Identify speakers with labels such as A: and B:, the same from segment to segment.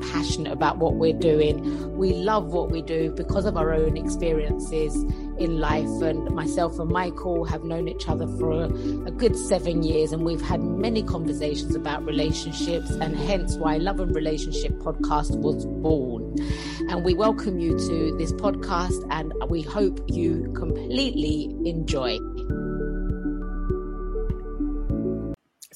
A: passionate about what we're doing. We love what we do because of our own experiences in life. And myself and Michael have known each other for a, a, good seven years, and we've had many conversations about relationships, and hence why Love and Relationship podcast was born. And we welcome you to this podcast, and we hope you completely enjoy.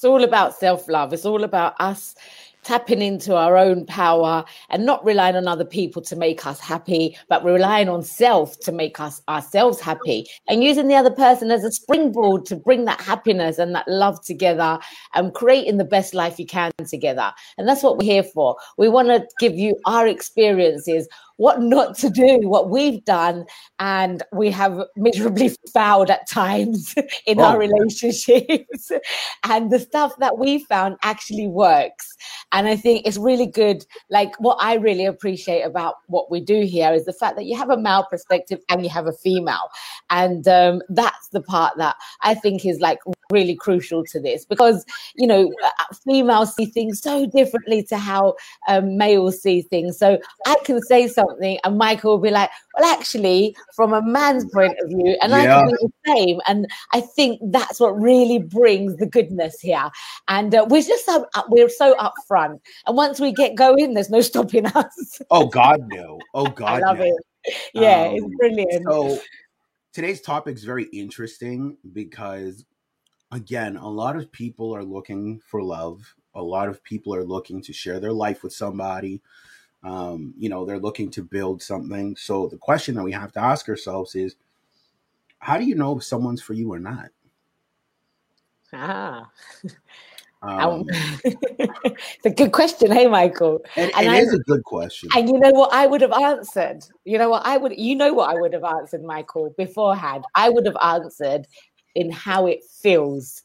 A: It's all about self love. It's all about us tapping into our own power and not relying on other people to make us happy, but relying on self to make us ourselves happy and using the other person as a springboard to bring that happiness and that love together and creating the best life you can together. And that's what we're here for. We want to give you our experiences what not to do, what we've done, and we have miserably failed at times in oh. our relationships. and the stuff that we found actually works. And I think it's really good. Like what I really appreciate about what we do here is the fact that you have a male perspective and you have a female. And um, that's the part that I think is like really crucial to this because, you know, uh, females see things so differently to how um, males see things. So I can say something something, and Michael will be like, "Well, actually, from a man's point of view," and I can do the same. And I think that's what really brings the goodness here. And uh, we're just so we're so upfront, and once we get going, there's no stopping us.
B: oh God, no! Oh God,
A: I love
B: no.
A: it. Yeah, um, it's brilliant.
B: So today's topic is very interesting because again, a lot of people are looking for love. A lot of people are looking to share their life with somebody. Um, you know, they're looking to build something. So the question that we have to ask ourselves is, how do you know if someone's for you or not?
A: Ah. Um, it's a good question, hey Michael.
B: And, and, it is a good question.
A: And you know what I would have answered? You know what I would you know what I would have answered, Michael, beforehand. I would have answered in how it feels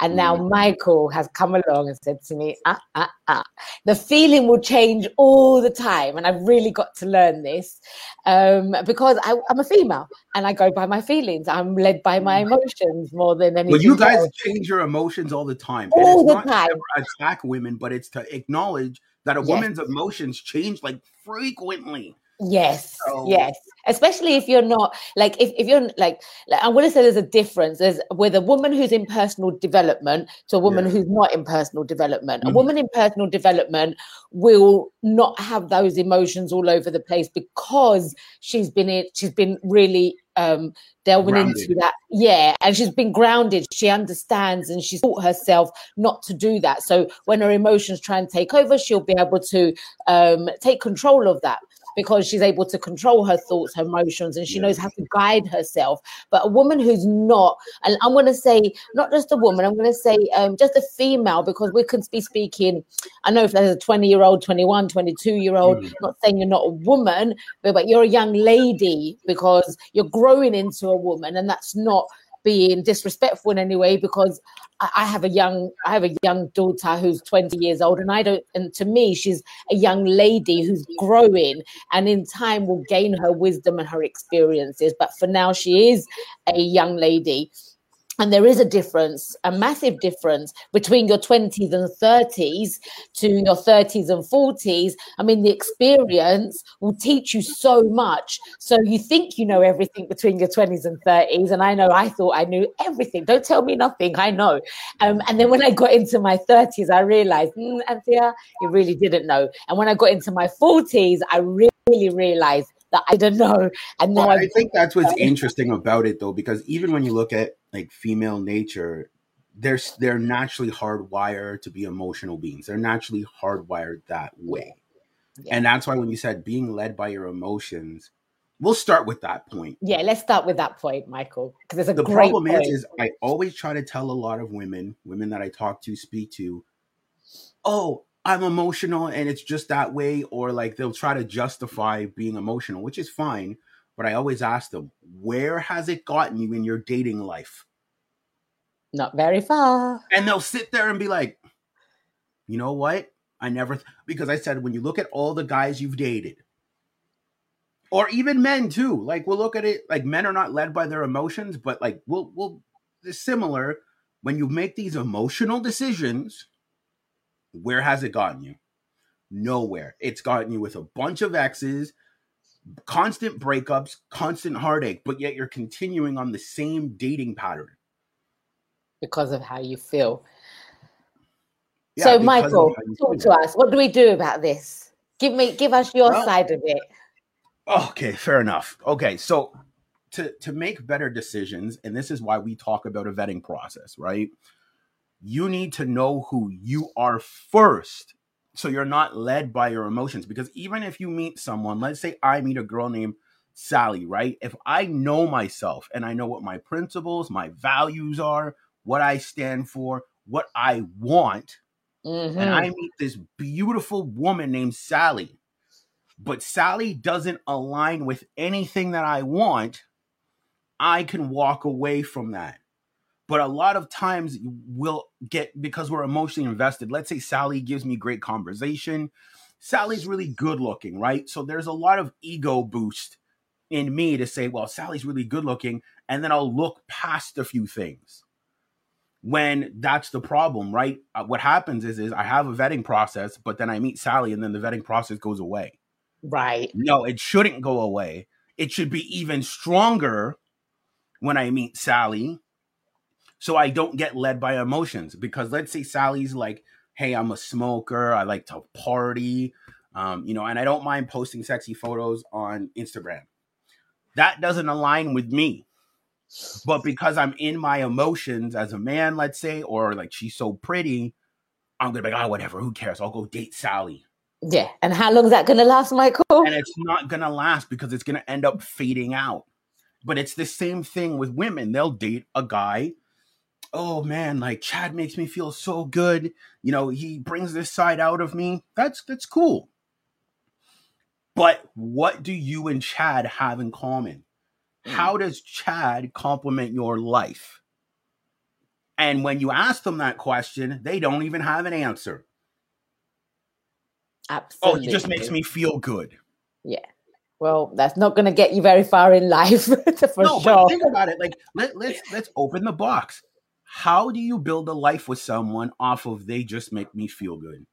A: and now mm. Michael has come along and said to me, ah, ah, ah. The feeling will change all the time. And I've really got to learn this um, because I, am a female and I go by my feelings. I'm led by my mm. emotions more than anything.
B: Well, you guys else. change your emotions all the time.
A: All the time.
B: attack women, but it's to acknowledge that a yes. woman's emotions change like frequently.
A: Yes, so, yes. Especially if you're not like if, if you're like, like I want to say there's a difference. There's with a woman who's in personal development to a woman yeah. who's not in personal development. Mm-hmm. A woman in personal development will not have those emotions all over the place because she's been it. She's been really um delving grounded. into that yeah and she's been grounded she understands and she's taught herself not to do that so when her emotions try and take over she'll be able to um take control of that because she's able to control her thoughts, her emotions, and she yeah. knows how to guide herself. But a woman who's not, and I'm going to say not just a woman, I'm going to say um, just a female because we can be speaking. I know if there's a 20 year old, 21, 22 year old, mm. not saying you're not a woman, but, but you're a young lady because you're growing into a woman, and that's not being disrespectful in any way because I have a young I have a young daughter who's 20 years old and I don't and to me she's a young lady who's growing and in time will gain her wisdom and her experiences. But for now she is a young lady and there is a difference, a massive difference between your 20s and 30s to your 30s and 40s. I mean, the experience will teach you so much. So you think you know everything between your 20s and 30s. And I know I thought I knew everything. Don't tell me nothing. I know. Um, and then when I got into my 30s, I realized, mm, Anthea, you really didn't know. And when I got into my 40s, I really realized that I don't know. And
B: well, I think that's what's interesting about it, though, because even when you look at like female nature, they're they're naturally hardwired to be emotional beings. They're naturally hardwired that way. Yeah. And that's why when you said being led by your emotions, we'll start with that point.
A: Yeah, let's start with that point, Michael, because it's a
B: the
A: great
B: problem
A: point.
B: is, is I always try to tell a lot of women, women that I talk to, speak to, oh, I'm emotional and it's just that way, or like they'll try to justify being emotional, which is fine. But I always ask them, where has it gotten you in your dating life?
A: Not very far.
B: And they'll sit there and be like, you know what? I never, th-, because I said, when you look at all the guys you've dated, or even men too, like we'll look at it like men are not led by their emotions, but like we'll, we'll, it's similar. When you make these emotional decisions, where has it gotten you? Nowhere. It's gotten you with a bunch of exes, constant breakups, constant heartache, but yet you're continuing on the same dating pattern
A: because of how you feel. Yeah, so, Michael, talk to us. What do we do about this? Give me, give us your well, side of it.
B: Okay, fair enough. Okay, so to to make better decisions, and this is why we talk about a vetting process, right? You need to know who you are first, so you're not led by your emotions. Because even if you meet someone, let's say I meet a girl named Sally, right? If I know myself and I know what my principles, my values are, what I stand for, what I want. Mm-hmm. And I meet this beautiful woman named Sally. But Sally doesn't align with anything that I want. I can walk away from that. But a lot of times we'll get because we're emotionally invested. Let's say Sally gives me great conversation. Sally's really good looking, right? So there's a lot of ego boost in me to say, well, Sally's really good looking. And then I'll look past a few things when that's the problem, right? Uh, what happens is, is I have a vetting process, but then I meet Sally, and then the vetting process goes away.
A: Right.
B: No, it shouldn't go away. It should be even stronger when I meet Sally, so I don't get led by emotions. Because let's say Sally's like, "Hey, I'm a smoker. I like to party." Um, you know, and I don't mind posting sexy photos on Instagram. That doesn't align with me but because I'm in my emotions as a man, let's say, or like she's so pretty, I'm gonna be like, oh, whatever, who cares? I'll go date Sally.
A: Yeah. And how long is that gonna last, Michael?
B: And it's not gonna last because it's gonna end up fading out. But it's the same thing with women. They'll date a guy. Oh man, like Chad makes me feel so good. You know, he brings this side out of me. That's that's cool. But what do you and Chad have in common? How mm. does Chad complement your life? And when you ask them that question, they don't even have an answer.
A: Absolutely.
B: Oh, it just makes me feel good.
A: Yeah. Well, that's not going to get you very far in life, for no, sure. But
B: think about it. Like, let, let's let's open the box. How do you build a life with someone off of they just make me feel good?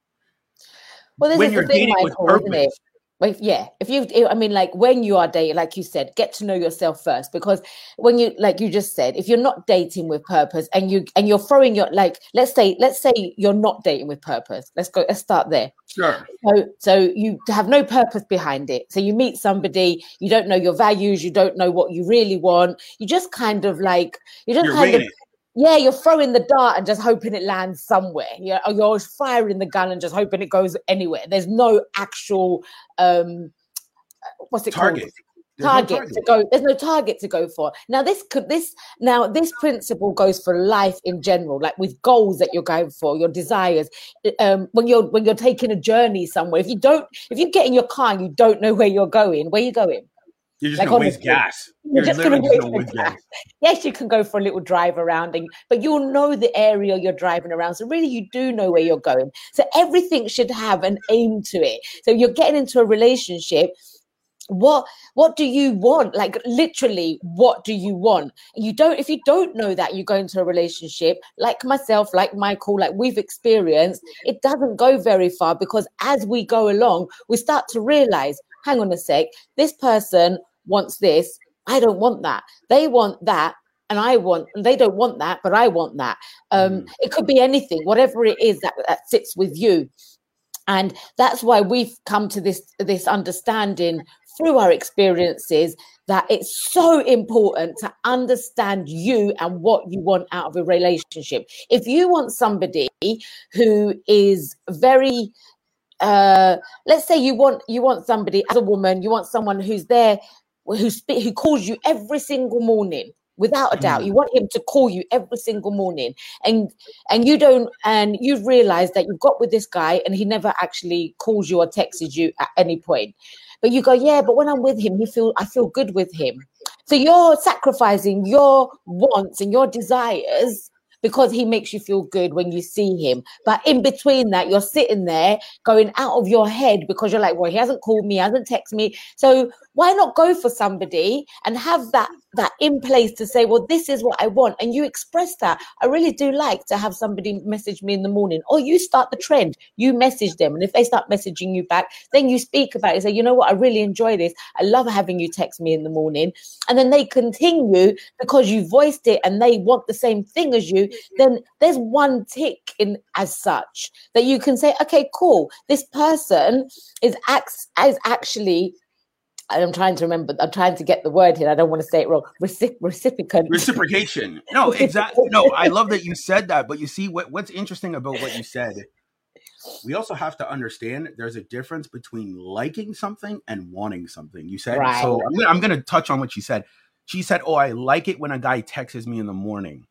A: Well, this when is you're the thing, dating Michael, with purpose, if, yeah, if you, I mean, like when you are dating, like you said, get to know yourself first because when you, like you just said, if you're not dating with purpose and you and you're throwing your, like, let's say, let's say you're not dating with purpose. Let's go. Let's start there.
B: Sure.
A: So, so you have no purpose behind it. So you meet somebody, you don't know your values, you don't know what you really want. You just kind of like, you just you're kind of. Yeah, you're throwing the dart and just hoping it lands somewhere. You're, you're firing the gun and just hoping it goes anywhere. There's no actual um what's it
B: target.
A: called? Target, no target, to go there's no target to go for now this could this now this principle goes for life in general like with goals that you're going for your desires um when you're when you're taking a journey somewhere if you don't if you get in your car and you don't know where you're going where are you going
B: you're just like gonna waste gas. You're,
A: you're just gonna waste, waste gas. gas. Yes, you can go for a little drive around, and, but you'll know the area you're driving around. So really, you do know where you're going. So everything should have an aim to it. So you're getting into a relationship what what do you want like literally what do you want you don't if you don't know that you go into a relationship like myself like michael like we've experienced it doesn't go very far because as we go along we start to realize hang on a sec this person wants this. I don't want that. They want that. And I want, and they don't want that, but I want that. Um, mm. It could be anything, whatever it is that, that sits with you. And that's why we've come to this, this understanding through our experiences that it's so important to understand you and what you want out of a relationship. If you want somebody who is very uh, let's say you want you want somebody as a woman, you want someone who's there, who who calls you every single morning without a doubt mm. you want him to call you every single morning and and you don't and you've realized that you've got with this guy and he never actually calls you or texts you at any point but you go yeah but when i'm with him he feel i feel good with him so you're sacrificing your wants and your desires because he makes you feel good when you see him. But in between that, you're sitting there going out of your head because you're like, well, he hasn't called me, hasn't texted me. So why not go for somebody and have that that in place to say, well, this is what I want. And you express that. I really do like to have somebody message me in the morning, or you start the trend, you message them. And if they start messaging you back, then you speak about it. Say, you know what, I really enjoy this. I love having you text me in the morning. And then they continue because you voiced it and they want the same thing as you. Then there's one tick in as such that you can say, okay, cool. This person is acts is actually I'm trying to remember. I'm trying to get the word here. I don't want to say it wrong. Recip- reciprocant.
B: Reciprocation. No, exactly. No, I love that you said that. But you see, what, what's interesting about what you said, we also have to understand there's a difference between liking something and wanting something. You said right. so. I'm gonna, I'm gonna touch on what she said. She said, "Oh, I like it when a guy texts me in the morning.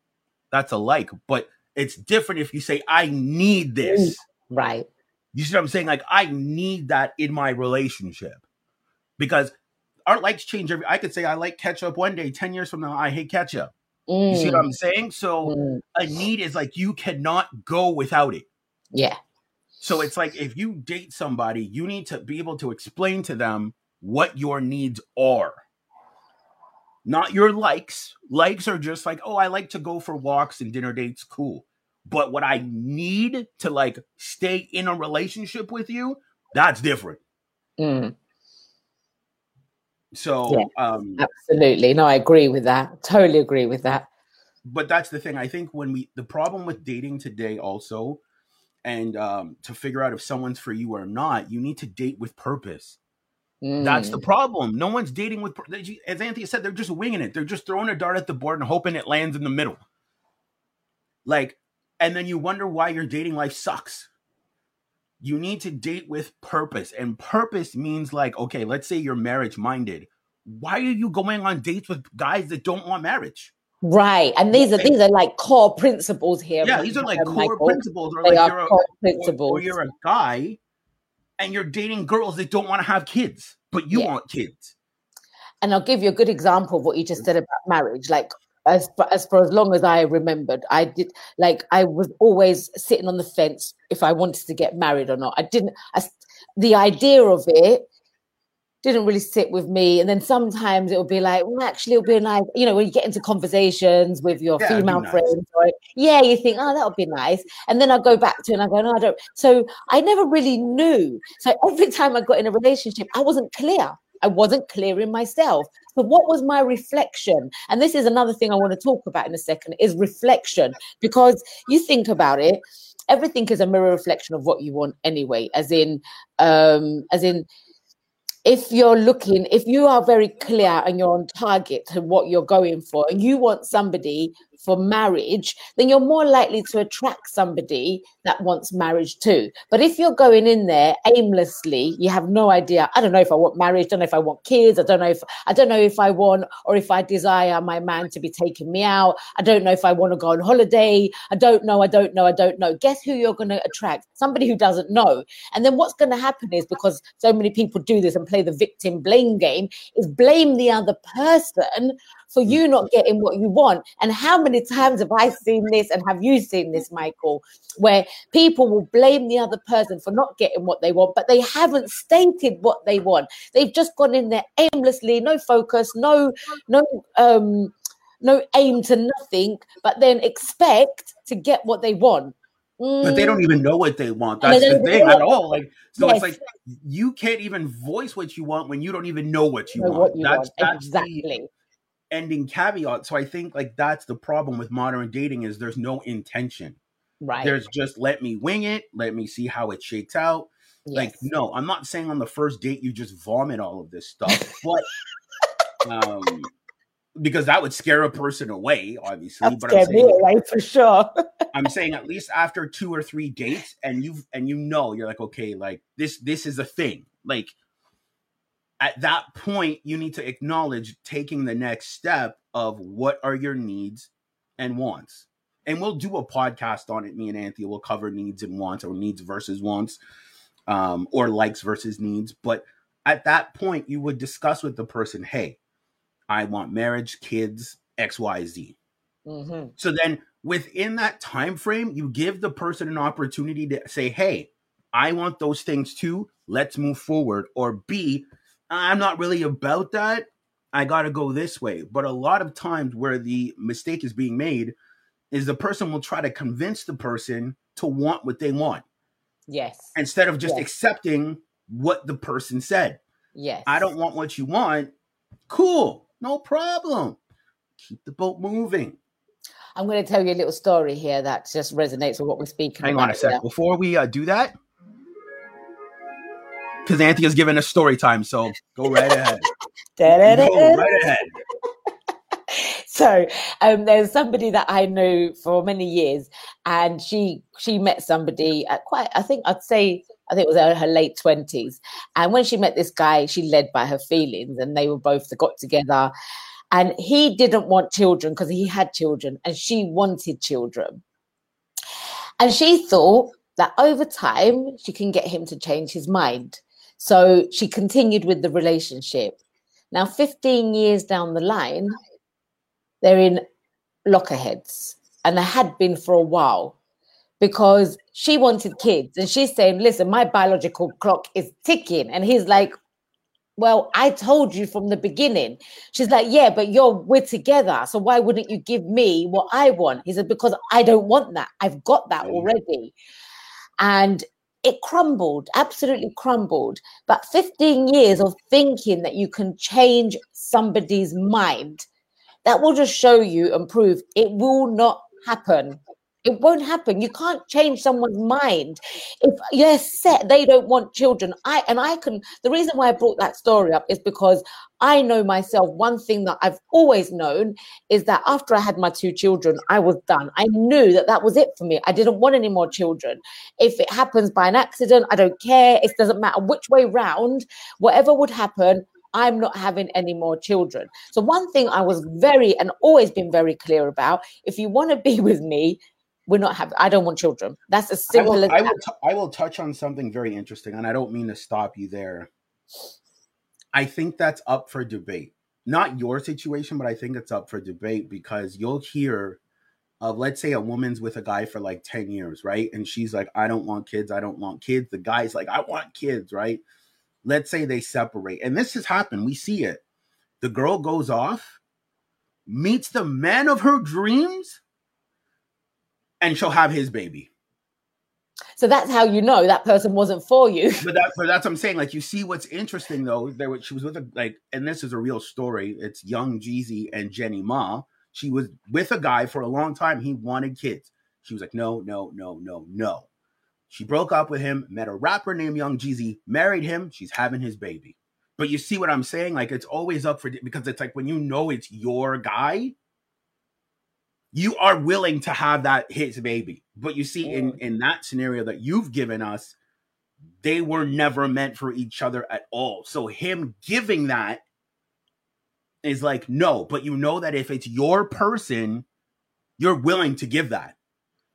B: That's a like, but it's different if you say I need this.
A: Right.
B: You see what I'm saying? Like I need that in my relationship." Because our likes change every. I could say I like ketchup one day, ten years from now I hate ketchup. Mm. You see what mm. I'm saying? So mm. a need is like you cannot go without it.
A: Yeah.
B: So it's like if you date somebody, you need to be able to explain to them what your needs are. Not your likes. Likes are just like, oh, I like to go for walks and dinner dates, cool. But what I need to like stay in a relationship with you, that's different. Mm. So, yeah, um,
A: absolutely. No, I agree with that. Totally agree with that.
B: But that's the thing. I think when we, the problem with dating today also, and um, to figure out if someone's for you or not, you need to date with purpose. Mm. That's the mm. problem. No one's dating with, as Anthea said, they're just winging it. They're just throwing a dart at the board and hoping it lands in the middle. Like, and then you wonder why your dating life sucks you need to date with purpose. And purpose means like, okay, let's say you're marriage minded. Why are you going on dates with guys that don't want marriage?
A: Right, and these are these are like core principles here.
B: Yeah, these are like core Michael. principles, or they like you're a, principles. Or, or, you're a guy, and you're dating girls that don't want to have kids, but you yeah. want kids.
A: And I'll give you a good example of what you just said about marriage. Like as as for as long as I remembered, I did like I was always sitting on the fence if I wanted to get married or not. I didn't. I, the idea of it didn't really sit with me. And then sometimes it would be like, well, actually, it'll be nice. You know, when you get into conversations with your yeah, female nice. friends, or yeah, you think, oh, that would be nice. And then I go back to it and I go, no, I don't. So I never really knew. So every time I got in a relationship, I wasn't clear. I wasn't clear in myself. So what was my reflection? And this is another thing I want to talk about in a second is reflection because you think about it, everything is a mirror reflection of what you want anyway, as in um as in if you're looking, if you are very clear and you're on target to what you're going for, and you want somebody for marriage, then you're more likely to attract somebody that wants marriage too. But if you're going in there aimlessly, you have no idea. I don't know if I want marriage. I don't know if I want kids. I don't know if I don't know if I want or if I desire my man to be taking me out. I don't know if I want to go on holiday. I don't know. I don't know. I don't know. Guess who you're going to attract? Somebody who doesn't know. And then what's going to happen is because so many people do this and play the victim blame game, is blame the other person for you not getting what you want. And how many times have I seen this and have you seen this, Michael, where people will blame the other person for not getting what they want, but they haven't stated what they want. They've just gone in there aimlessly, no focus, no, no, um, no aim to nothing, but then expect to get what they want.
B: Mm. But they don't even know what they want. That's the thing at all. Like so, yes. it's like you can't even voice what you want when you don't even know what you know want. What you that's want. that's exactly. The, ending caveat. So I think like that's the problem with modern dating is there's no intention. Right. There's just let me wing it, let me see how it shakes out. Yes. Like, no, I'm not saying on the first date you just vomit all of this stuff, but um because that would scare a person away, obviously.
A: That'd but I'm saying, away for sure.
B: I'm saying at least after two or three dates, and you've and you know you're like, okay, like this this is a thing. Like at that point, you need to acknowledge taking the next step of what are your needs and wants. And we'll do a podcast on it. Me and Anthea will cover needs and wants, or needs versus wants, um, or likes versus needs. But at that point, you would discuss with the person, hey, I want marriage, kids, XYZ. Mm-hmm. So then within that time frame, you give the person an opportunity to say, hey, I want those things too. Let's move forward. Or B, I'm not really about that. I got to go this way. But a lot of times where the mistake is being made is the person will try to convince the person to want what they want.
A: Yes.
B: Instead of just yes. accepting what the person said.
A: Yes.
B: I don't want what you want. Cool. No problem. Keep the boat moving.
A: I'm going to tell you a little story here that just resonates with what we're speaking
B: Hang
A: about.
B: on a sec. Before we uh, do that, because Anthea's giving us story time, so go right ahead. go right ahead.
A: so um, there's somebody that I knew for many years, and she she met somebody at quite I think I'd say I think it was her late twenties, and when she met this guy, she led by her feelings, and they were both got together, and he didn't want children because he had children, and she wanted children, and she thought that over time she can get him to change his mind. So she continued with the relationship. Now, 15 years down the line, they're in lockerheads. And they had been for a while because she wanted kids and she's saying listen my biological clock is ticking. And he's like well i told you from the beginning. She's like yeah but you're we're together so why wouldn't you give me what i want? He said because i don't want that. I've got that mm. already. And it crumbled absolutely crumbled but 15 years of thinking that you can change somebody's mind that will just show you and prove it will not happen. It won't happen. You can't change someone's mind. If you're set, they don't want children. I and I can. The reason why I brought that story up is because I know myself. One thing that I've always known is that after I had my two children, I was done. I knew that that was it for me. I didn't want any more children. If it happens by an accident, I don't care. It doesn't matter which way round. Whatever would happen, I'm not having any more children. So, one thing I was very and always been very clear about if you want to be with me, we're not having, I don't want children. That's as simple
B: I will,
A: as
B: I will, t- I will touch on something very interesting, and I don't mean to stop you there. I think that's up for debate. Not your situation, but I think it's up for debate because you'll hear of let's say a woman's with a guy for like 10 years, right? And she's like, I don't want kids, I don't want kids. The guy's like, I want kids, right? let's say they separate, and this has happened, we see it. The girl goes off, meets the man of her dreams, and she'll have his baby.
A: So that's how you know that person wasn't for you.
B: But, that, but that's what I'm saying. Like you see, what's interesting though, there she was with a like, and this is a real story. It's young Jeezy and Jeannie Mai. She was with a guy for a long time. He wanted kids. She was like, no, no, no, no, no. She broke up with him, met a rapper named Young Jeezy, married him. She's having his baby. But you see what I'm saying? Like it's always up for because it's like when you know it's your guy, you are willing to have that his baby. But you see, in in that scenario that you've given us, they were never meant for each other at all. So him giving that is like no, but you know that if it's your person, you're willing to give that,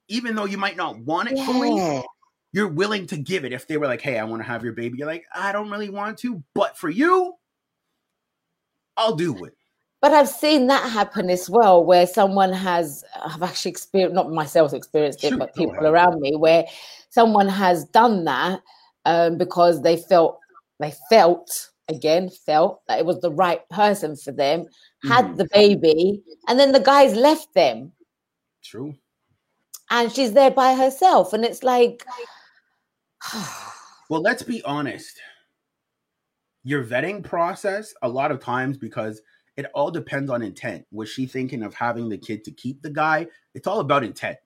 B: even though you might not want it yeah. fully you're willing to give it if they were like, "Hey, I want to have your baby." You're like, "I don't really want to, but for you, I'll do it."
A: But I've seen that happen as well, where someone has, I've actually experienced, not myself experienced it, but people around me, where someone has done that um, because they felt, they felt, again, felt that it was the right person for them, had mm. the baby, and then the guys left them.
B: True.
A: And she's there by herself. And it's like,
B: well, let's be honest. Your vetting process, a lot of times, because it all depends on intent. Was she thinking of having the kid to keep the guy? It's all about intent.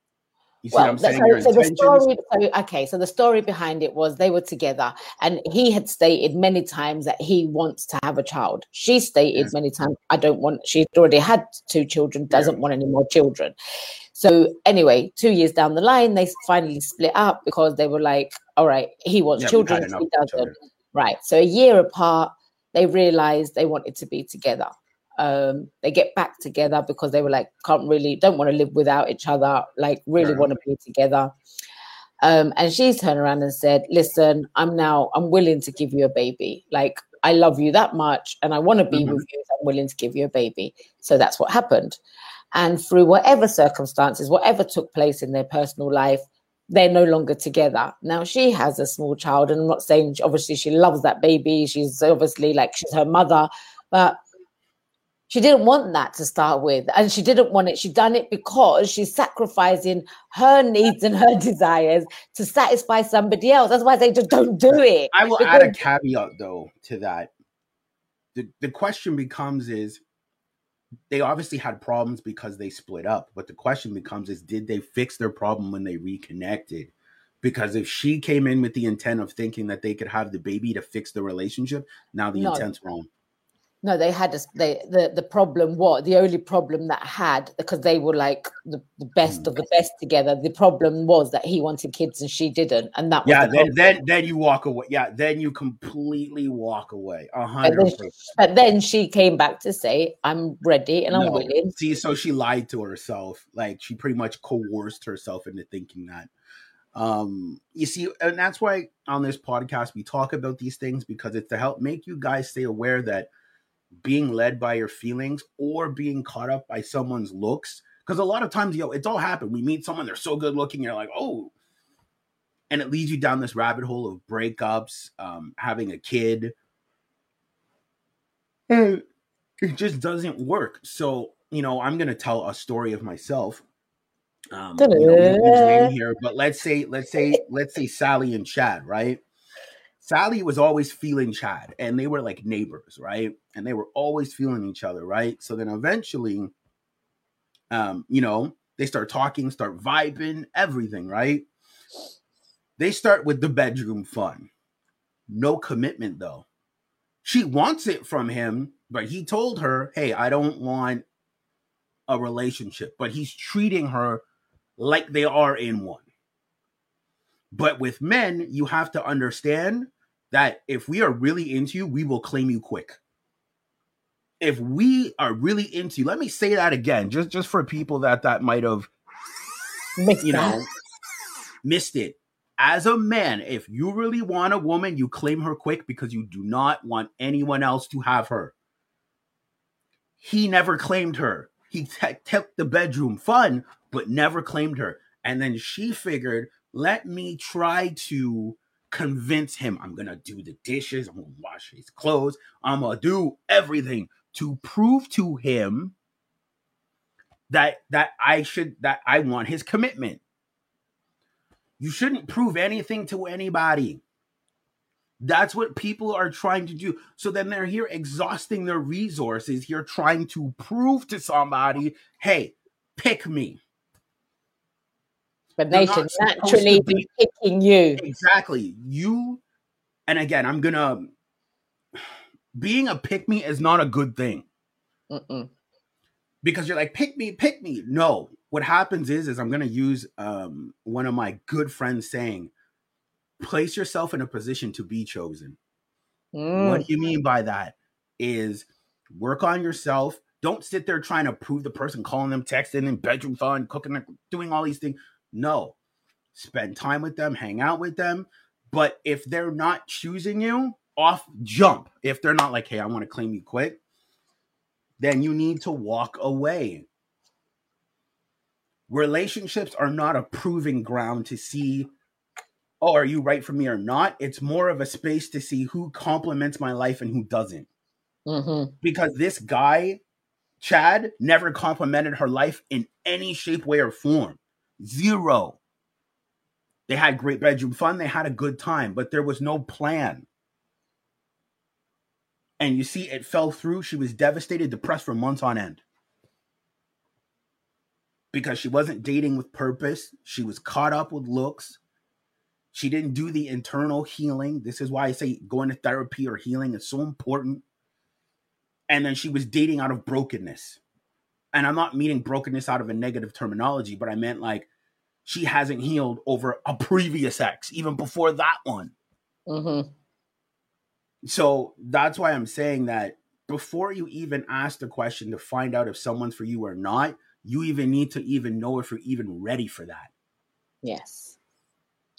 B: You see well, what I'm saying?
A: So, so the story, so, okay, so the story behind it was they were together, and he had stated many times that he wants to have a child. She stated yes. many times, "I don't want." She'd already had two children, doesn't yeah. want any more children. So anyway, two years down the line, they finally split up because they were like, "All right, he wants yeah, children, he doesn't." Right. So a year apart, they realized they wanted to be together um, they get back together because they were like can't really don't want to live without each other like really want to be together um, and she's turned around and said listen i'm now i'm willing to give you a baby like i love you that much and i want to be mm-hmm. with you i'm willing to give you a baby so that's what happened and through whatever circumstances whatever took place in their personal life they're no longer together. Now she has a small child, and I'm not saying obviously she loves that baby. She's obviously like she's her mother, but she didn't want that to start with and she didn't want it. She done it because she's sacrificing her needs and her desires to satisfy somebody else. That's why they just don't do it.
B: I will because- add a caveat though to that. The, the question becomes is they obviously had problems because they split up but the question becomes is did they fix their problem when they reconnected? Because if she came in with the intent of thinking that they could have the baby to fix the relationship now the no. intent's wrong
A: no, they had a, they the the problem what the only problem that had because they were like the, the best of the best together. The problem was that he wanted kids and she didn't, and that was
B: yeah. The then, then then you walk away. Yeah, then you completely walk away. A hundred
A: But then she came back to say, "I'm ready and I'm willing."
B: See, so she lied to herself. Like she pretty much coerced herself into thinking that. Um, you see, and that's why on this podcast we talk about these things because it's to help make you guys stay aware that being led by your feelings or being caught up by someone's looks. Because a lot of times, yo, it's all happened. We meet someone, they're so good looking, you're like, oh, and it leads you down this rabbit hole of breakups, um, having a kid. And it just doesn't work. So, you know, I'm gonna tell a story of myself. Um, you know, here, but let's say, let's say, let's say Sally and Chad, right? Sally was always feeling Chad, and they were like neighbors, right? And they were always feeling each other, right? So then eventually, um, you know, they start talking, start vibing, everything, right? They start with the bedroom fun. No commitment though. She wants it from him, but he told her, hey, I don't want a relationship. But he's treating her like they are in one. But with men, you have to understand that if we are really into you, we will claim you quick. If we are really into you, let me say that again, just just for people that that might have, you know, missed it. As a man, if you really want a woman, you claim her quick because you do not want anyone else to have her. He never claimed her. He t- the bedroom fun, but never claimed her. And then she figured let me try to convince him I'm gonna do the dishes, I'm gonna wash his clothes, I'm gonna do everything to prove to him that that I should that I want his commitment. You shouldn't prove anything to anybody. That's what people are trying to do. So then they're here exhausting their resources here trying to prove to somebody, "Hey, pick me."
A: But they should naturally be, picking you.
B: Exactly. You, and again, I'm to, being a pick me is not a good thing. Mm-mm. Because you're like, pick me, pick me. No. What happens is, is I'm to use um, one of my good friends saying, place yourself in a position to be chosen. Mm. What do you mean by that? Is work on yourself. Don't sit there trying to prove the person, calling them, texting, and bedroom fun, cooking, doing all these things. No. Spend time with them, hang out with them. But if they're not choosing you, off jump. If they're not like, hey, I want to claim you quick, then you need to walk away. Relationships are not a proving ground to see, oh, are you right for me or not? It's more of a space to see who complements my life and who doesn't. Mm-hmm. Because this guy, Chad, never complimented her life in any shape, way, or form. Zero. They had great bedroom fun. They had a good time, but there was no plan. And you see, it fell through. She was devastated, depressed for months on end. because she wasn't dating with purpose. She was caught up with looks. She didn't do the internal healing. This is why I say going to therapy or healing is so important. And then she was dating out of brokenness. And I'm not meaning brokenness out of a negative terminology, but I meant like she hasn't healed over a previous ex, even before that one. Mm-hmm. So that's why I'm saying that before you even ask the question to find out if someone's for you or not, you even need to even know if you're even ready for that.
A: Yes.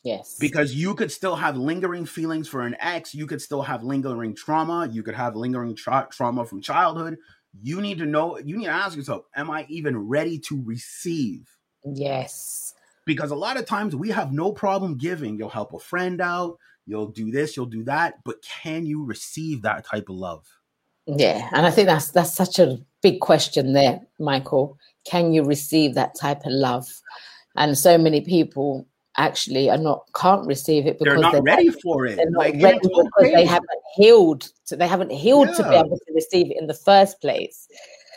A: Yes.
B: Because you could still have lingering feelings for an ex. You could still have lingering trauma. You could have lingering tra- trauma from childhood. You need to know, you need to ask yourself, am I even ready to receive?
A: Yes.
B: Because a lot of times we have no problem giving. You'll help a friend out, you'll do this, you'll do that. But can you receive that type of love?
A: Yeah. And I think that's that's such a big question there, Michael. Can you receive that type of love? And so many people actually are not can't receive it
B: because they're not they're ready not, for it.
A: They're not like, ready because okay. they haven't healed. So they haven't healed yeah. to be able to receive it in the first place.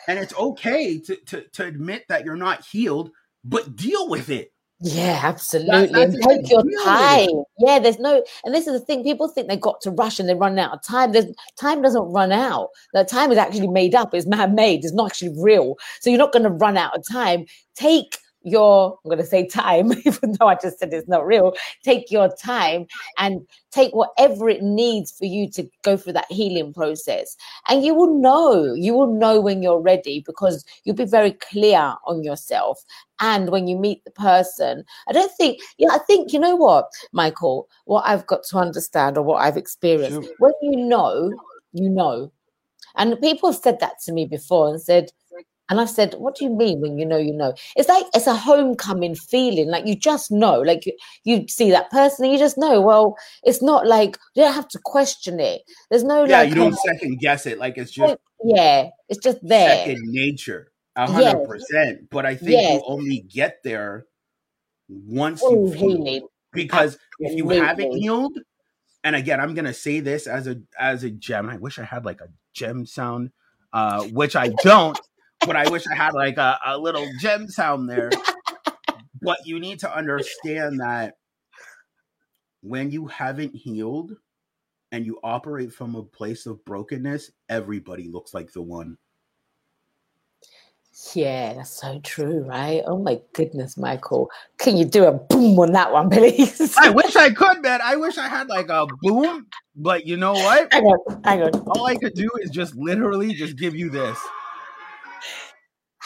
B: And it's okay to, to, to admit that you're not healed, but deal with it.
A: Yeah, absolutely. That, and take your time. Yeah, there's no, and this is the thing. People think they got to rush and they run out of time. There's time doesn't run out. The time is actually made up. It's man-made. It's not actually real. So you're not going to run out of time. Take your, I'm going to say time, even though I just said it's not real, take your time and take whatever it needs for you to go through that healing process. And you will know, you will know when you're ready because you'll be very clear on yourself. And when you meet the person, I don't think, yeah, I think, you know what, Michael, what I've got to understand or what I've experienced, sure. when you know, you know. And people have said that to me before and said, and I've said, what do you mean when you know you know? It's like it's a homecoming feeling. Like you just know. Like you, you see that person and you just know. Well, it's not like you don't have to question it. There's no
B: Yeah,
A: like,
B: you don't second guess it. Like it's just
A: yeah, it's just there.
B: Second nature. A hundred percent. But I think yes. you only get there once you heal. Because Absolutely. if you haven't healed, and again, I'm gonna say this as a as a gem. I wish I had like a gem sound, uh, which I don't but I wish I had like a, a little gem sound there. but you need to understand that when you haven't healed and you operate from a place of brokenness, everybody looks like the one.
A: Yeah, that's so true, right? Oh my goodness, Michael. Can you do a boom on that one, please?
B: I wish I could, man. I wish I had like a boom, but you know what?
A: Hang on, hang on.
B: All I could do is just literally just give you this.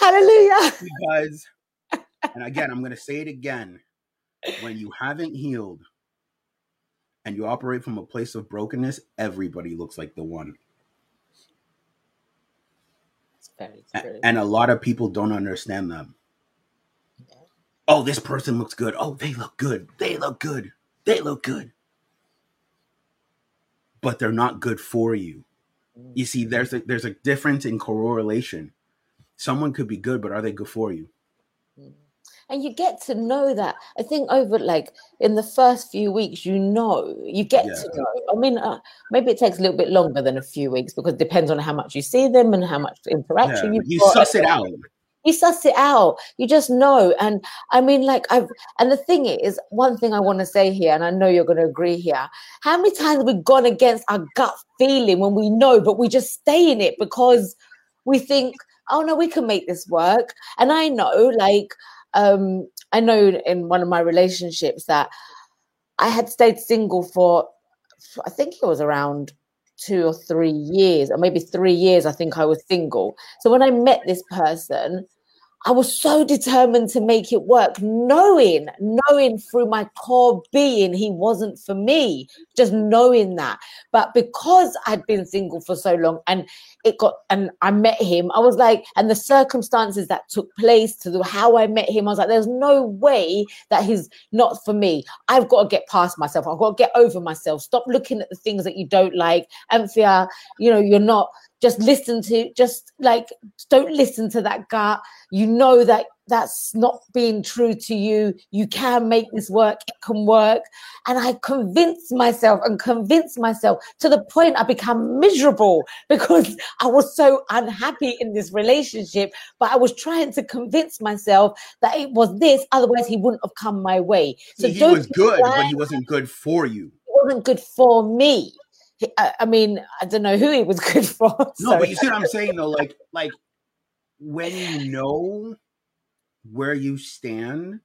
A: Hallelujah.
B: Because, and again, I'm going to say it again. When you haven't healed and you operate from a place of brokenness, everybody looks like the one. Very. And a lot of people don't understand them. Yeah. Oh, this person looks good. Oh, they look good. They look good. They look good. But they're not good for you. You see, there's a there's a difference in correlation someone could be good, but are they good for you?
A: And you get to know that. I think over like in the first few weeks, you know, you get yeah. to know. I mean, uh, maybe it takes a little bit longer than a few weeks because it depends on how much you see them and how much interaction
B: yeah. you suss it out.
A: You suss it out. You just know. And I mean, like I've and the thing is, one thing I want to say here, and I know you're going to agree here. How many times have we gone against our gut feeling when we know, but we just stay in it because we think oh no, we can make this work. And I know, like, um, I know in one of my relationships that I had stayed single for, I think it was around two or three years, or maybe three years. I think I was single. So when I met this person, I was so determined to make it work, knowing, knowing through my core being he wasn't for me, just knowing that. But because I'd been single for so long and it got, and I met him, I was like, and the circumstances that took place to the, how I met him, I was like, there's no way that he's not for me. I've got to get past myself. I've got to get over myself. Stop looking at the things that you don't like. Anthea, you know, you're not, just listen to just like don't listen to that gut you know that that's not being true to you. You can make this work, it can work. And I convinced myself and convinced myself to the point I become miserable because I was so unhappy in this relationship. But I was trying to convince myself that it was this, otherwise, he wouldn't have come my way.
B: So he was good, but he wasn't good for you.
A: It wasn't good for me. I mean, I don't know who he was good for.
B: No, but you see what I'm saying though, like, like when you know where you stand,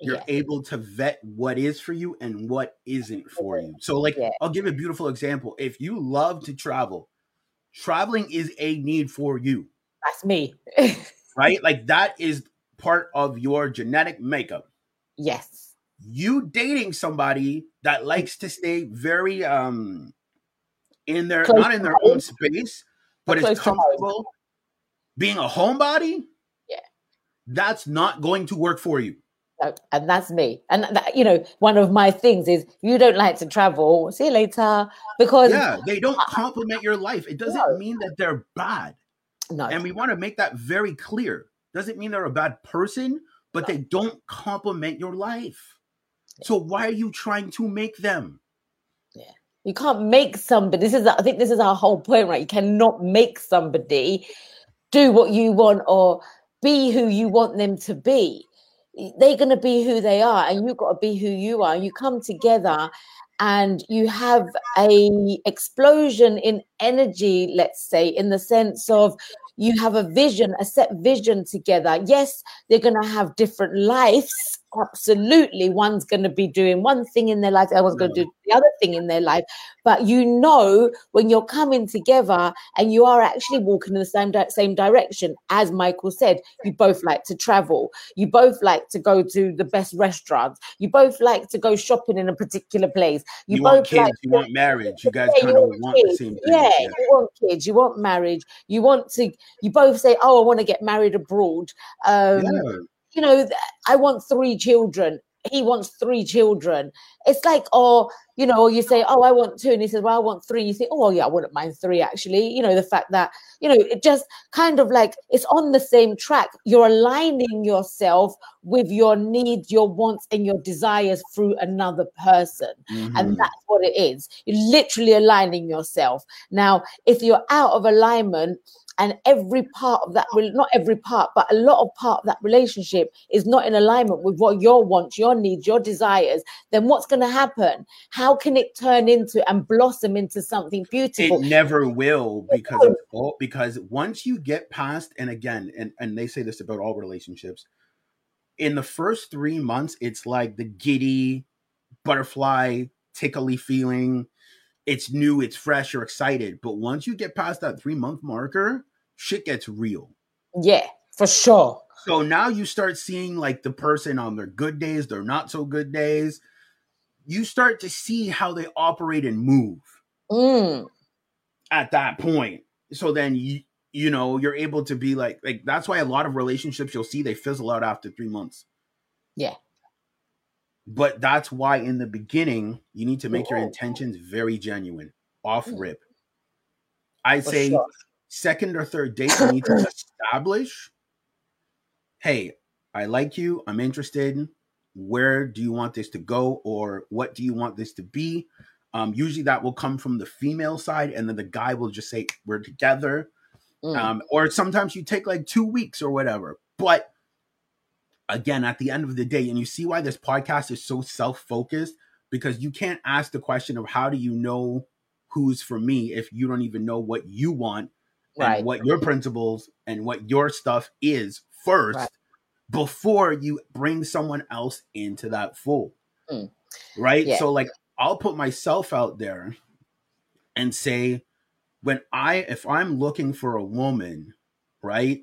B: you're yeah. able to vet what is for you and what isn't for you. So, like, yeah. I'll give a beautiful example. If you love to travel, traveling is a need for you.
A: That's me.
B: right? Like, that is part of your genetic makeup.
A: Yes.
B: You dating somebody that likes to stay very um in their close not in their own space, but it's comfortable being a homebody yeah, that's not going to work for you.
A: And that's me. And that, you know, one of my things is you don't like to travel. See you later. Because
B: yeah, they don't complement your life. It doesn't no. mean that they're bad.
A: No.
B: And we want to make that very clear. Doesn't mean they're a bad person, but no. they don't complement your life. So why are you trying to make them?
A: You can't make somebody. This is I think this is our whole point, right? You cannot make somebody do what you want or be who you want them to be. They're going to be who they are, and you've got to be who you are. You come together and you have a explosion in energy let's say in the sense of you have a vision a set vision together yes they're going to have different lives absolutely one's going to be doing one thing in their life the other's going to do the other thing in their life. But you know when you're coming together and you are actually walking in the same same direction as michael said you both like to travel. You both like to go to the best restaurants. You both like to go shopping in a particular place.
B: You, you both want kids like you want marriage. You guys yeah, kind of want, want the same thing.
A: Yeah, yeah. you want kids. You want marriage. You want to you both say oh i want to get married abroad. Um you know, I want three children. He wants three children. It's like, oh, you know, you say, oh, I want two. And he says, well, I want three. You think, oh, yeah, I wouldn't mind three, actually. You know, the fact that, you know, it just kind of like it's on the same track. You're aligning yourself with your needs, your wants, and your desires through another person. Mm-hmm. And that's what it is. You're literally aligning yourself. Now, if you're out of alignment, and every part of that not every part but a lot of part of that relationship is not in alignment with what your wants your needs your desires then what's going to happen how can it turn into and blossom into something beautiful
B: it never will because of all, because once you get past and again and, and they say this about all relationships in the first three months it's like the giddy butterfly tickly feeling it's new, it's fresh, you're excited. But once you get past that three month marker, shit gets real.
A: Yeah, for sure.
B: So now you start seeing like the person on their good days, their not so good days. You start to see how they operate and move
A: mm.
B: at that point. So then you you know you're able to be like like that's why a lot of relationships you'll see they fizzle out after three months.
A: Yeah.
B: But that's why in the beginning you need to make your intentions very genuine, off mm. rip. i'd say sure second or third date, you need to establish hey, I like you, I'm interested. Where do you want this to go, or what do you want this to be? Um, usually that will come from the female side, and then the guy will just say, We're together. Mm. Um, or sometimes you take like two weeks or whatever. But again, at the end of the day, and you see why this podcast is so self focused because you can't ask the question of how do you know who's for me if you don't even know what you want right. and what your principles and what your stuff is first right. Before you bring someone else into that fold. Mm. Right? Yeah. So like I'll put myself out there and say when I if I'm looking for a woman, right?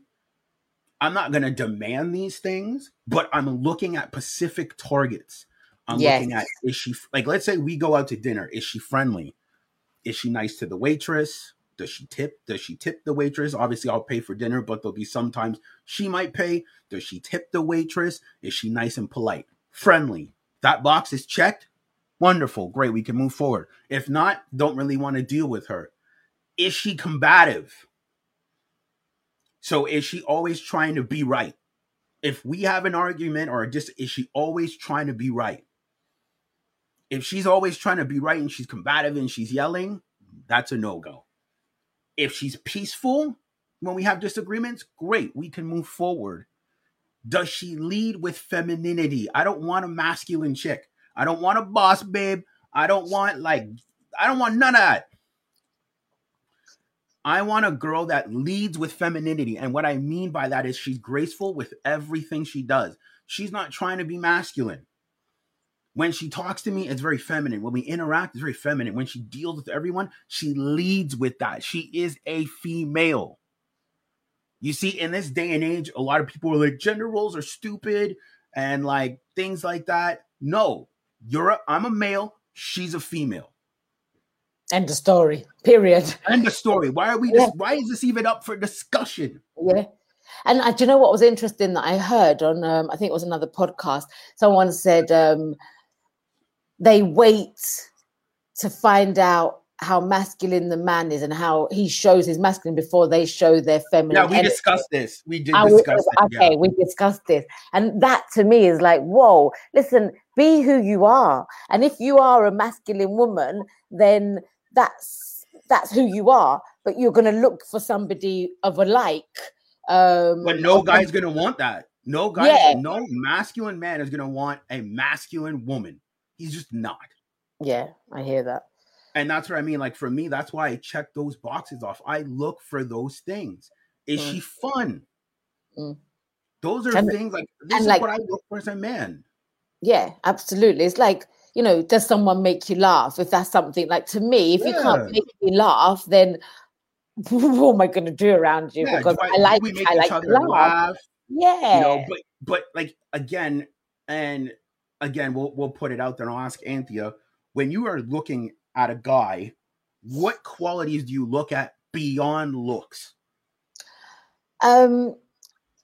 B: I'm not going to demand these things, but I'm looking at specific targets. I'm yes. looking at is she like let's say we go out to dinner, is she friendly? Is she nice to the waitress? Does she tip? Does she tip the waitress? Obviously, I'll pay for dinner, but there'll be sometimes she might pay. Does she tip the waitress? Is she nice and polite? Friendly. That box is checked. Wonderful. Great. We can move forward. If not, don't really want to deal with her. Is she combative? So is she always trying to be right? if we have an argument or just is she always trying to be right? If she's always trying to be right and she's combative and she's yelling, that's a no go. If she's peaceful when we have disagreements, great, we can move forward. Does she lead with femininity? I don't want a masculine chick. I don't want a boss babe. I don't want like I don't want none of that. I want a girl that leads with femininity. And what I mean by that is she's graceful with everything she does. She's not trying to be masculine. When she talks to me, it's very feminine. When we interact, it's very feminine. When she deals with everyone, she leads with that. She is a female. You see, in this day and age, a lot of people are like, gender roles are stupid and like things like that. No, you're a, I'm a male, she's a female.
A: End of story. Period.
B: End of story. Why are we? Yeah. why is this even up for discussion?
A: Yeah. And uh, do you know what was interesting that I heard on? Um, I think it was another podcast. Someone said um, they wait to find out how masculine the man is and how he shows his masculine before they show their feminine.
B: Yeah, we energy. discussed this. We did discuss
A: it. Okay, yeah. we discussed this. And that to me is like, whoa, listen, be who you are. And if you are a masculine woman, then that's that's who you are. But you're gonna look for somebody of a like. Um
B: But no guy's gonna want that. No guy, yeah. no masculine man is gonna want a masculine woman. He's just not.
A: Yeah, I hear that
B: and that's what I mean. Like for me, that's why I check those boxes off. I look for those things. Is mm. she fun? Mm. Those are and, things like this is like, what I look for as a man.
A: Yeah, absolutely. It's like you know, does someone make you laugh? If that's something like to me, if yeah. you can't make me laugh, then what am I going to do around you? Yeah, because I, I, like I like laugh. laugh. Yeah,
B: you know, but but like again, and again, we'll we'll put it out there. And I'll ask Anthea when you are looking at a guy, what qualities do you look at beyond looks?
A: Um,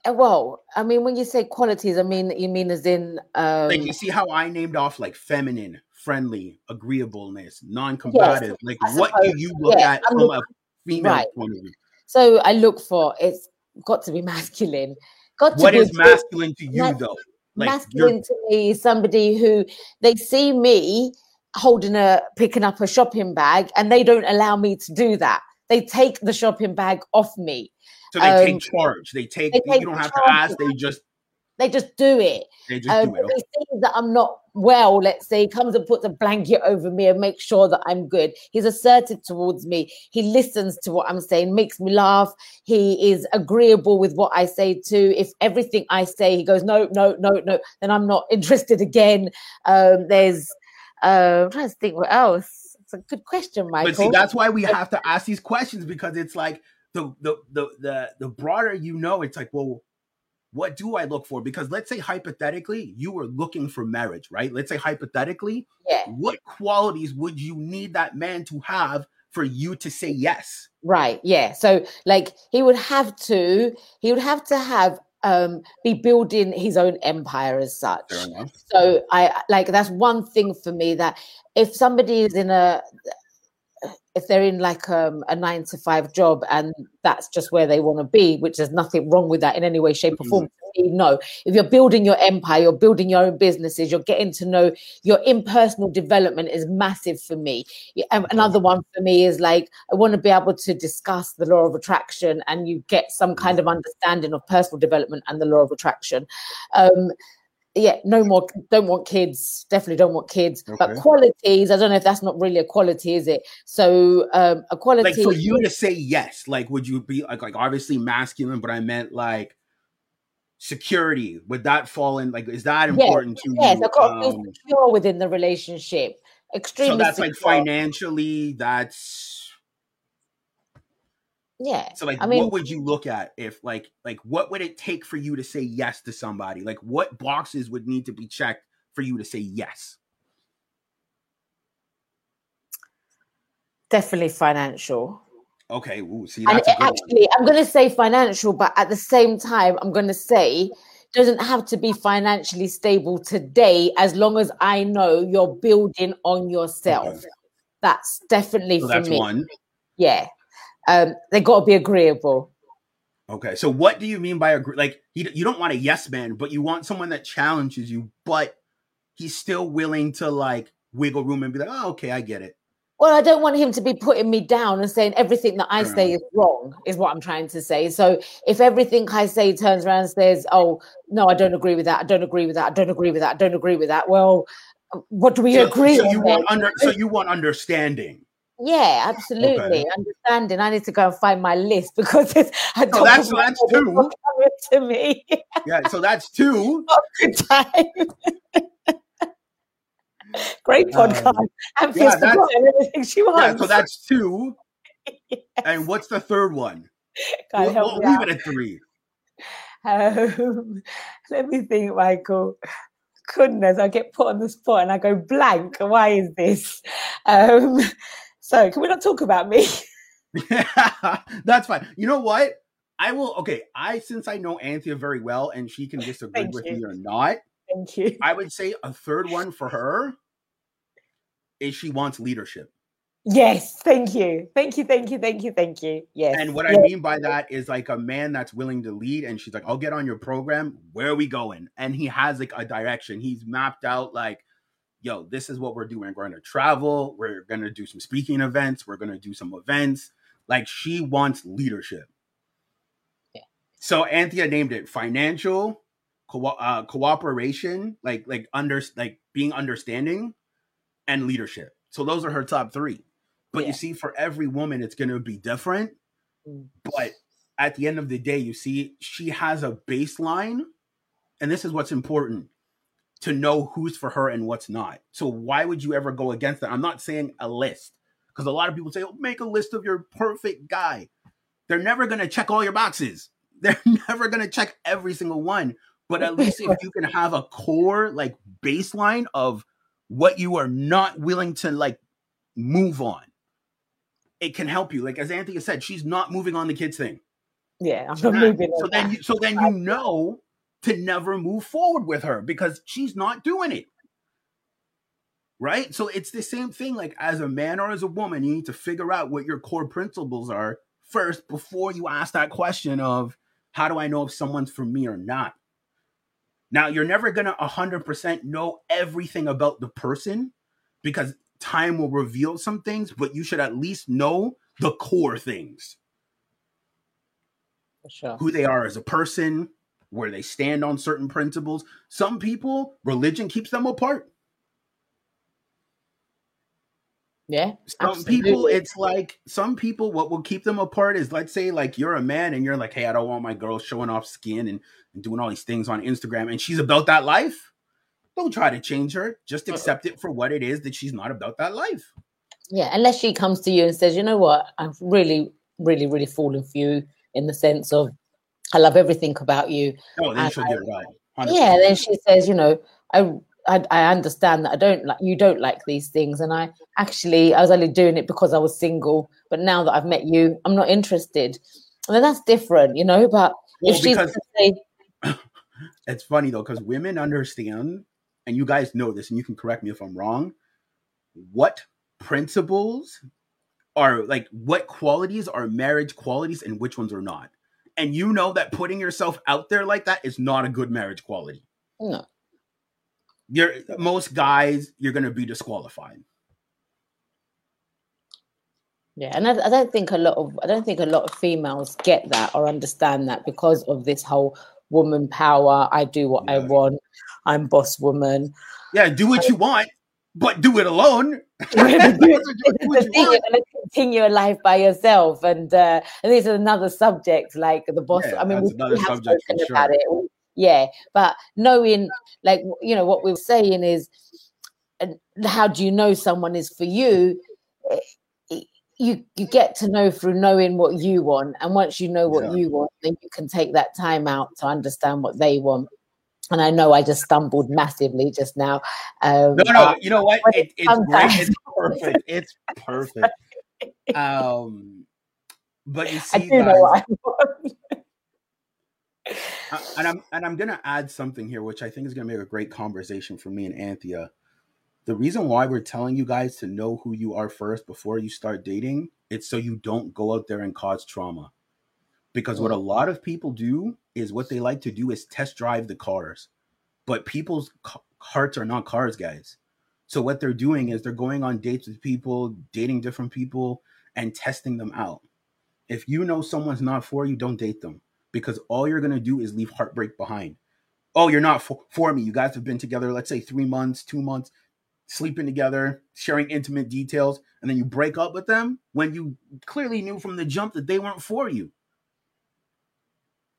A: uh, well, I mean, when you say qualities, I mean you mean as in um,
B: like you see how I named off like feminine, friendly, agreeableness, non-combative. Yes, like what do you look yeah, at I'm from a female right. point of view?
A: So I look for it's got to be masculine. Got
B: to what is masculine to you though?
A: Like masculine to me is somebody who they see me holding a picking up a shopping bag and they don't allow me to do that. They take the shopping bag off me.
B: So they um, take charge. They take, they take you don't have to ask they just
A: they just do it. They just um, do it. They see that I'm not well, let's say, he comes and puts a blanket over me and makes sure that I'm good. He's assertive towards me. He listens to what I'm saying, makes me laugh. He is agreeable with what I say too. If everything I say, he goes, no, no, no, no, then I'm not interested again. Um, there's uh, I'm trying to think what else. It's a good question, Michael.
B: But see, that's why we have to ask these questions because it's like the the the the, the broader you know, it's like, well, what do I look for? Because let's say hypothetically, you were looking for marriage, right? Let's say hypothetically,
A: yeah.
B: what qualities would you need that man to have for you to say yes?
A: Right. Yeah. So like he would have to, he would have to have um, be building his own empire as such. So I like that's one thing for me that if somebody is in a if they're in like um, a nine to five job and that's just where they want to be, which there's nothing wrong with that in any way, shape, or form. Mm-hmm. No, if you're building your empire, you're building your own businesses, you're getting to know your impersonal development is massive for me. Another one for me is like I want to be able to discuss the law of attraction and you get some kind of understanding of personal development and the law of attraction. Um, yeah, no more. Don't want kids. Definitely don't want kids. Okay. But qualities, I don't know if that's not really a quality, is it? So um a quality.
B: Like for you to say yes, like would you be like like obviously masculine, but I meant like security. Would that fall in? Like, is that important
A: yes,
B: to
A: yes,
B: you?
A: Yes, I got to feel secure within the relationship. Extremely. So
B: that's
A: secure.
B: like financially. That's
A: yeah.
B: So like I mean, what would you look at if like like what would it take for you to say yes to somebody? Like what boxes would need to be checked for you to say yes?
A: Definitely financial.
B: Okay, Ooh, see,
A: and actually, one. I'm going to say financial, but at the same time, I'm going to say doesn't have to be financially stable today, as long as I know you're building on yourself. Okay. That's definitely so for that's me. One. Yeah, um, they got to be agreeable.
B: Okay, so what do you mean by agree? Like, you, you don't want a yes man, but you want someone that challenges you, but he's still willing to like wiggle room and be like, oh, okay, I get it.
A: Well, I don't want him to be putting me down and saying everything that I say is wrong, is what I'm trying to say. So if everything I say turns around and says, oh, no, I don't agree with that, I don't agree with that, I don't agree with that, I don't agree with that, well, what do we
B: so,
A: agree
B: so you want under so you want understanding
A: yeah absolutely okay. understanding i need to go and find my list because it's
B: I don't that's so that's two
A: to me
B: yeah so that's two
A: good time Great podcast. Um, and yeah, everything she wants.
B: Yeah, so that's two. yes. And what's the third one?
A: God,
B: we'll, we'll leave it at three.
A: Um, let me think, Michael. Goodness, I get put on the spot and I go blank. Why is this? Um, so, can we not talk about me?
B: yeah, that's fine. You know what? I will. Okay, I since I know Anthea very well, and she can disagree with you. me or not.
A: Thank you.
B: I would say a third one for her is she wants leadership.
A: Yes, thank you. Thank you, thank you, thank you, thank you. Yes.
B: And what
A: yes.
B: I mean by that is like a man that's willing to lead and she's like, I'll get on your program. Where are we going? And he has like a direction. He's mapped out like, yo, this is what we're doing. We're going to travel. We're going to do some speaking events. We're going to do some events. Like she wants leadership. Yeah. So Anthea named it financial co- uh, cooperation, like like under like being understanding and leadership. So those are her top three. But yeah. you see, for every woman, it's going to be different. Mm. But at the end of the day, you see, she has a baseline. And this is what's important to know who's for her and what's not. So why would you ever go against that? I'm not saying a list because a lot of people say, oh, make a list of your perfect guy. They're never going to check all your boxes. They're never going to check every single one. But at least if you can have a core, like baseline of what you are not willing to like move on. It can help you. Like as Anthea said, she's not moving on the kids thing.
A: Yeah, I'm
B: so
A: not moving.
B: So then, you, so then you know to never move forward with her because she's not doing it. Right? So it's the same thing. Like as a man or as a woman, you need to figure out what your core principles are first before you ask that question of how do I know if someone's for me or not? Now, you're never going to 100% know everything about the person because time will reveal some things, but you should at least know the core things.
A: Sure.
B: Who they are as a person, where they stand on certain principles. Some people, religion keeps them apart.
A: Yeah.
B: Some absolutely. people, it's like some people, what will keep them apart is let's say, like, you're a man and you're like, hey, I don't want my girl showing off skin and, and doing all these things on Instagram, and she's about that life. Don't try to change her. Just accept it for what it is that she's not about that life.
A: Yeah. Unless she comes to you and says, you know what, I've really, really, really fallen for you in the sense of I love everything about you.
B: Oh, then she'll I, get it right.
A: 100%. Yeah. Then she says, you know, I I, I understand that I don't like you don't like these things, and I actually I was only doing it because I was single. But now that I've met you, I'm not interested. And then that's different, you know. But well, if she's say,
B: it's funny though because women understand, and you guys know this, and you can correct me if I'm wrong. What principles are like what qualities are marriage qualities and which ones are not? And you know that putting yourself out there like that is not a good marriage quality.
A: No
B: you're most guys you're going to be disqualified.
A: Yeah, and I, I, don't think a lot of I don't think a lot of females get that or understand that because of this whole woman power. I do what yeah. I want. I'm boss woman.
B: Yeah, do what you want, but do it alone.
A: continue your life by yourself, and uh, and this is another subject, like the boss.
B: Yeah,
A: I mean,
B: we have spoken
A: sure. about it yeah but knowing like you know what we are saying is how do you know someone is for you eh, you you get to know through knowing what you want and once you know what yeah. you want then you can take that time out to understand what they want and I know I just stumbled massively just now.
B: Um, no, no, you know what? It, it's great. It's perfect. It's perfect. Um, but you see, I do know what I and I'm and I'm gonna add something here, which I think is gonna make a great conversation for me and Anthea. The reason why we're telling you guys to know who you are first before you start dating, it's so you don't go out there and cause trauma. because what a lot of people do is what they like to do is test drive the cars. But people's hearts are not cars guys. So what they're doing is they're going on dates with people dating different people and testing them out. If you know someone's not for you don't date them because all you're going to do is leave heartbreak behind. Oh you're not for, for me. You guys have been together let's say three months two months sleeping together sharing intimate details and then you break up with them when you clearly knew from the jump that they weren't for you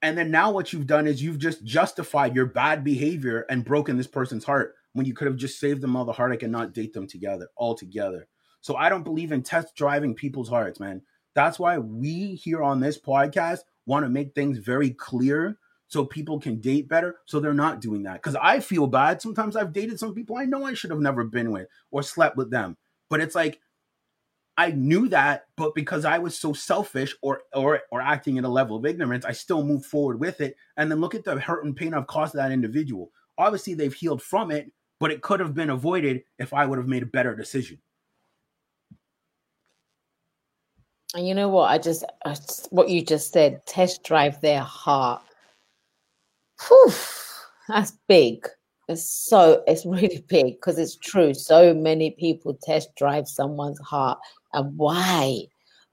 B: and then now what you've done is you've just justified your bad behavior and broken this person's heart when you could have just saved them all the heartache and not date them together all together. So I don't believe in test driving people's hearts, man. That's why we here on this podcast want to make things very clear so people can date better so they're not doing that because i feel bad sometimes i've dated some people i know i should have never been with or slept with them but it's like I knew that, but because I was so selfish or or or acting in a level of ignorance, I still moved forward with it. And then look at the hurt and pain I've caused that individual. Obviously, they've healed from it, but it could have been avoided if I would have made a better decision.
A: And you know what? I just, I just what you just said, test drive their heart. Whew, that's big. It's so it's really big because it's true. So many people test drive someone's heart and why?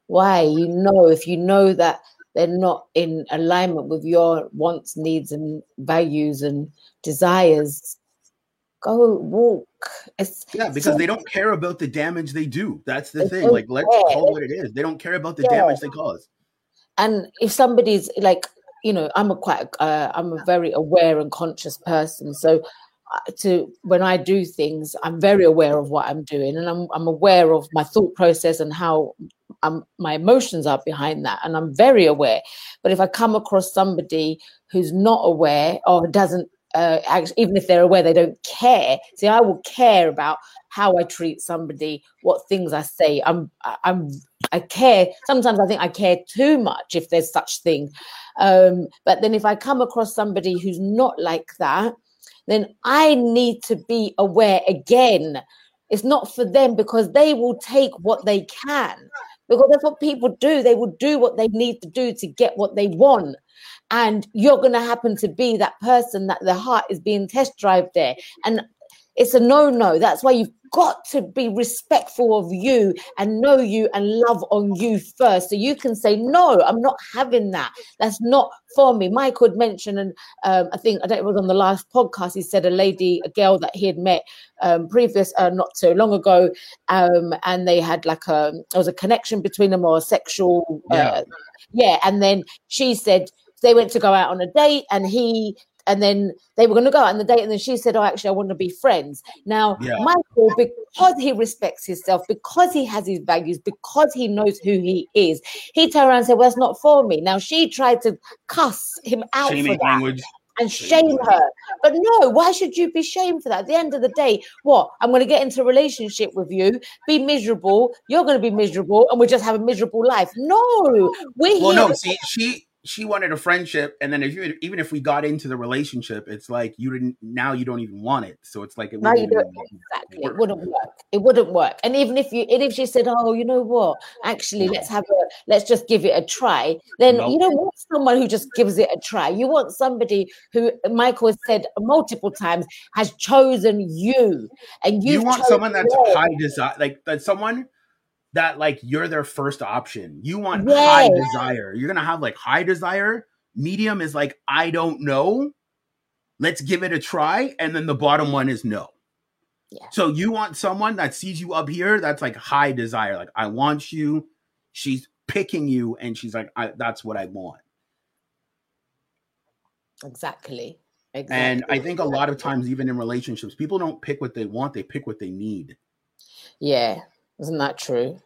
A: Why? You know, if you know that they're not in alignment with your wants, needs, and values and desires, go walk.
B: It's, yeah, because so, they don't care about the damage they do. That's the thing. Like, let's care. call what it is. They don't care about the yeah. damage they cause.
A: And if somebody's like, you know, I'm a quite, uh, I'm a very aware and conscious person. So to when I do things, I'm very aware of what I'm doing, and I'm I'm aware of my thought process and how I'm, my emotions are behind that, and I'm very aware. But if I come across somebody who's not aware or doesn't, uh, actually, even if they're aware, they don't care. See, I will care about how I treat somebody, what things I say. I'm I'm I care. Sometimes I think I care too much if there's such thing. Um, but then if I come across somebody who's not like that then I need to be aware again. It's not for them because they will take what they can. Because that's what people do. They will do what they need to do to get what they want. And you're going to happen to be that person that the heart is being test drive there. And it's a no no. That's why you've got to be respectful of you and know you and love on you first. So you can say, no, I'm not having that. That's not for me. Michael had mentioned, and um, I think, I don't know, it was on the last podcast, he said a lady, a girl that he had met um, previous, uh, not so long ago, um, and they had like a, there was a connection between them or a sexual, uh, yeah. yeah. And then she said, they went to go out on a date and he and then they were going to go out on the date and then she said oh actually i want to be friends now yeah. michael because he respects himself because he has his values because he knows who he is he turned around and said well that's not for me now she tried to cuss him out Shaming for that language and shame her. But no, why should you be shamed for that? At the end of the day, what? I'm going to get into a relationship with you, be miserable. You're going to be miserable, and we just have a miserable life. No,
B: we're well, here. no. See, she she wanted a friendship, and then if you even if we got into the relationship, it's like you didn't now you don't even want it. So it's like it
A: don't exactly work. it wouldn't work. It wouldn't work. And even if you and if she said, "Oh, you know what? Actually, let's have a let's just give it a try," then you don't want someone who just gives it a try. You want somebody who Michael has said multiple times has chosen you, and
B: you want someone that's high desire, like that someone that like you're their first option. You want high desire. You're gonna have like high desire. Medium is like I don't know. Let's give it a try, and then the bottom one is no. Yeah. So you want someone that sees you up here. That's like high desire. Like I want you. She's picking you, and she's like, "That's what I want."
A: Exactly.
B: Exactly. And I think a lot of times, even in relationships, people don't pick what they want; they pick what they need.
A: Yeah, isn't that true?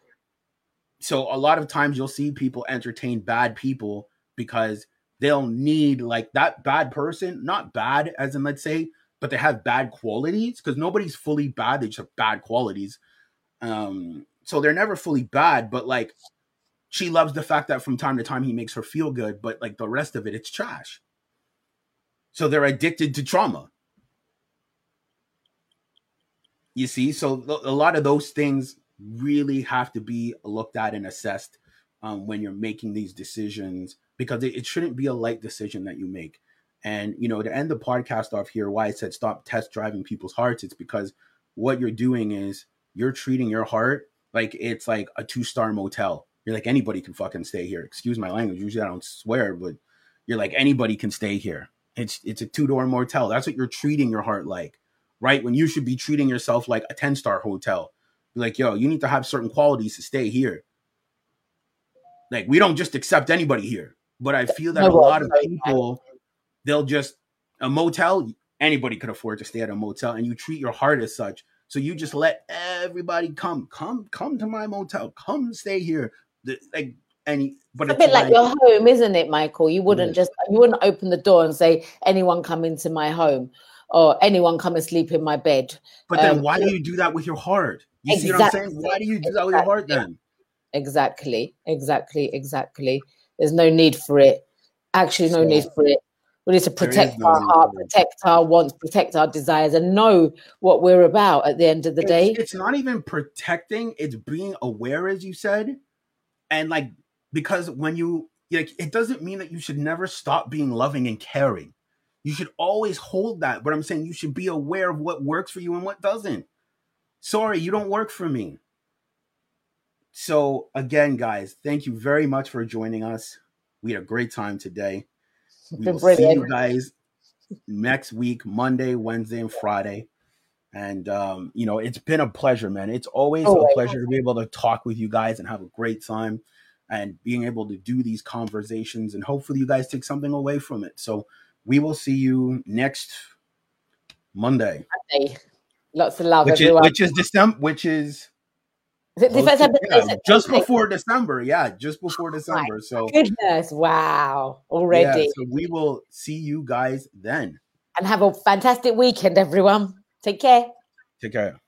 B: So a lot of times you'll see people entertain bad people because they'll need like that bad person, not bad as in let's say, but they have bad qualities because nobody's fully bad, they just have bad qualities. Um, so they're never fully bad, but like she loves the fact that from time to time he makes her feel good, but like the rest of it, it's trash. So they're addicted to trauma. You see, so a lot of those things really have to be looked at and assessed um, when you're making these decisions because it, it shouldn't be a light decision that you make. And you know, to end the podcast off here, why I said stop test driving people's hearts, it's because what you're doing is you're treating your heart like it's like a two star motel. You're like anybody can fucking stay here. Excuse my language. Usually I don't swear, but you're like anybody can stay here. It's it's a two door motel. That's what you're treating your heart like, right? When you should be treating yourself like a ten star hotel. Be like, yo, you need to have certain qualities to stay here. Like we don't just accept anybody here. But I feel that a lot of people they'll just a motel. Anybody could afford to stay at a motel, and you treat your heart as such. So you just let everybody come, come, come to my motel, come stay here. The, like and
A: but it's a bit like, like, your home, isn't it, Michael? You wouldn't just you wouldn't open the door and say anyone come into my home or anyone come and sleep in my bed.
B: But then um, why do you do that with your heart? You exactly, see what I'm saying? Why do you do that with your heart then?
A: Exactly, exactly, exactly. There's no need for it. Actually, no so, need for it. We need to protect no our heart, protect our wants, protect our desires, and know what we're about at the end of the
B: it's,
A: day.
B: It's not even protecting, it's being aware, as you said. And like, because when you, like, it doesn't mean that you should never stop being loving and caring. You should always hold that. But I'm saying you should be aware of what works for you and what doesn't. Sorry, you don't work for me. So, again, guys, thank you very much for joining us. We had a great time today. We will see you guys next week, Monday, Wednesday, and Friday. And um, you know, it's been a pleasure, man. It's always oh, a pleasure to be able to talk with you guys and have a great time and being able to do these conversations and hopefully you guys take something away from it. So we will see you next Monday.
A: Monday. Lots of love,
B: which
A: everyone.
B: Is, which is December, which is yeah, just before December. Yeah, just before oh December. So
A: goodness, wow, already. Yeah,
B: so we will see you guys then.
A: And have a fantastic weekend, everyone. Take care.
B: Take care.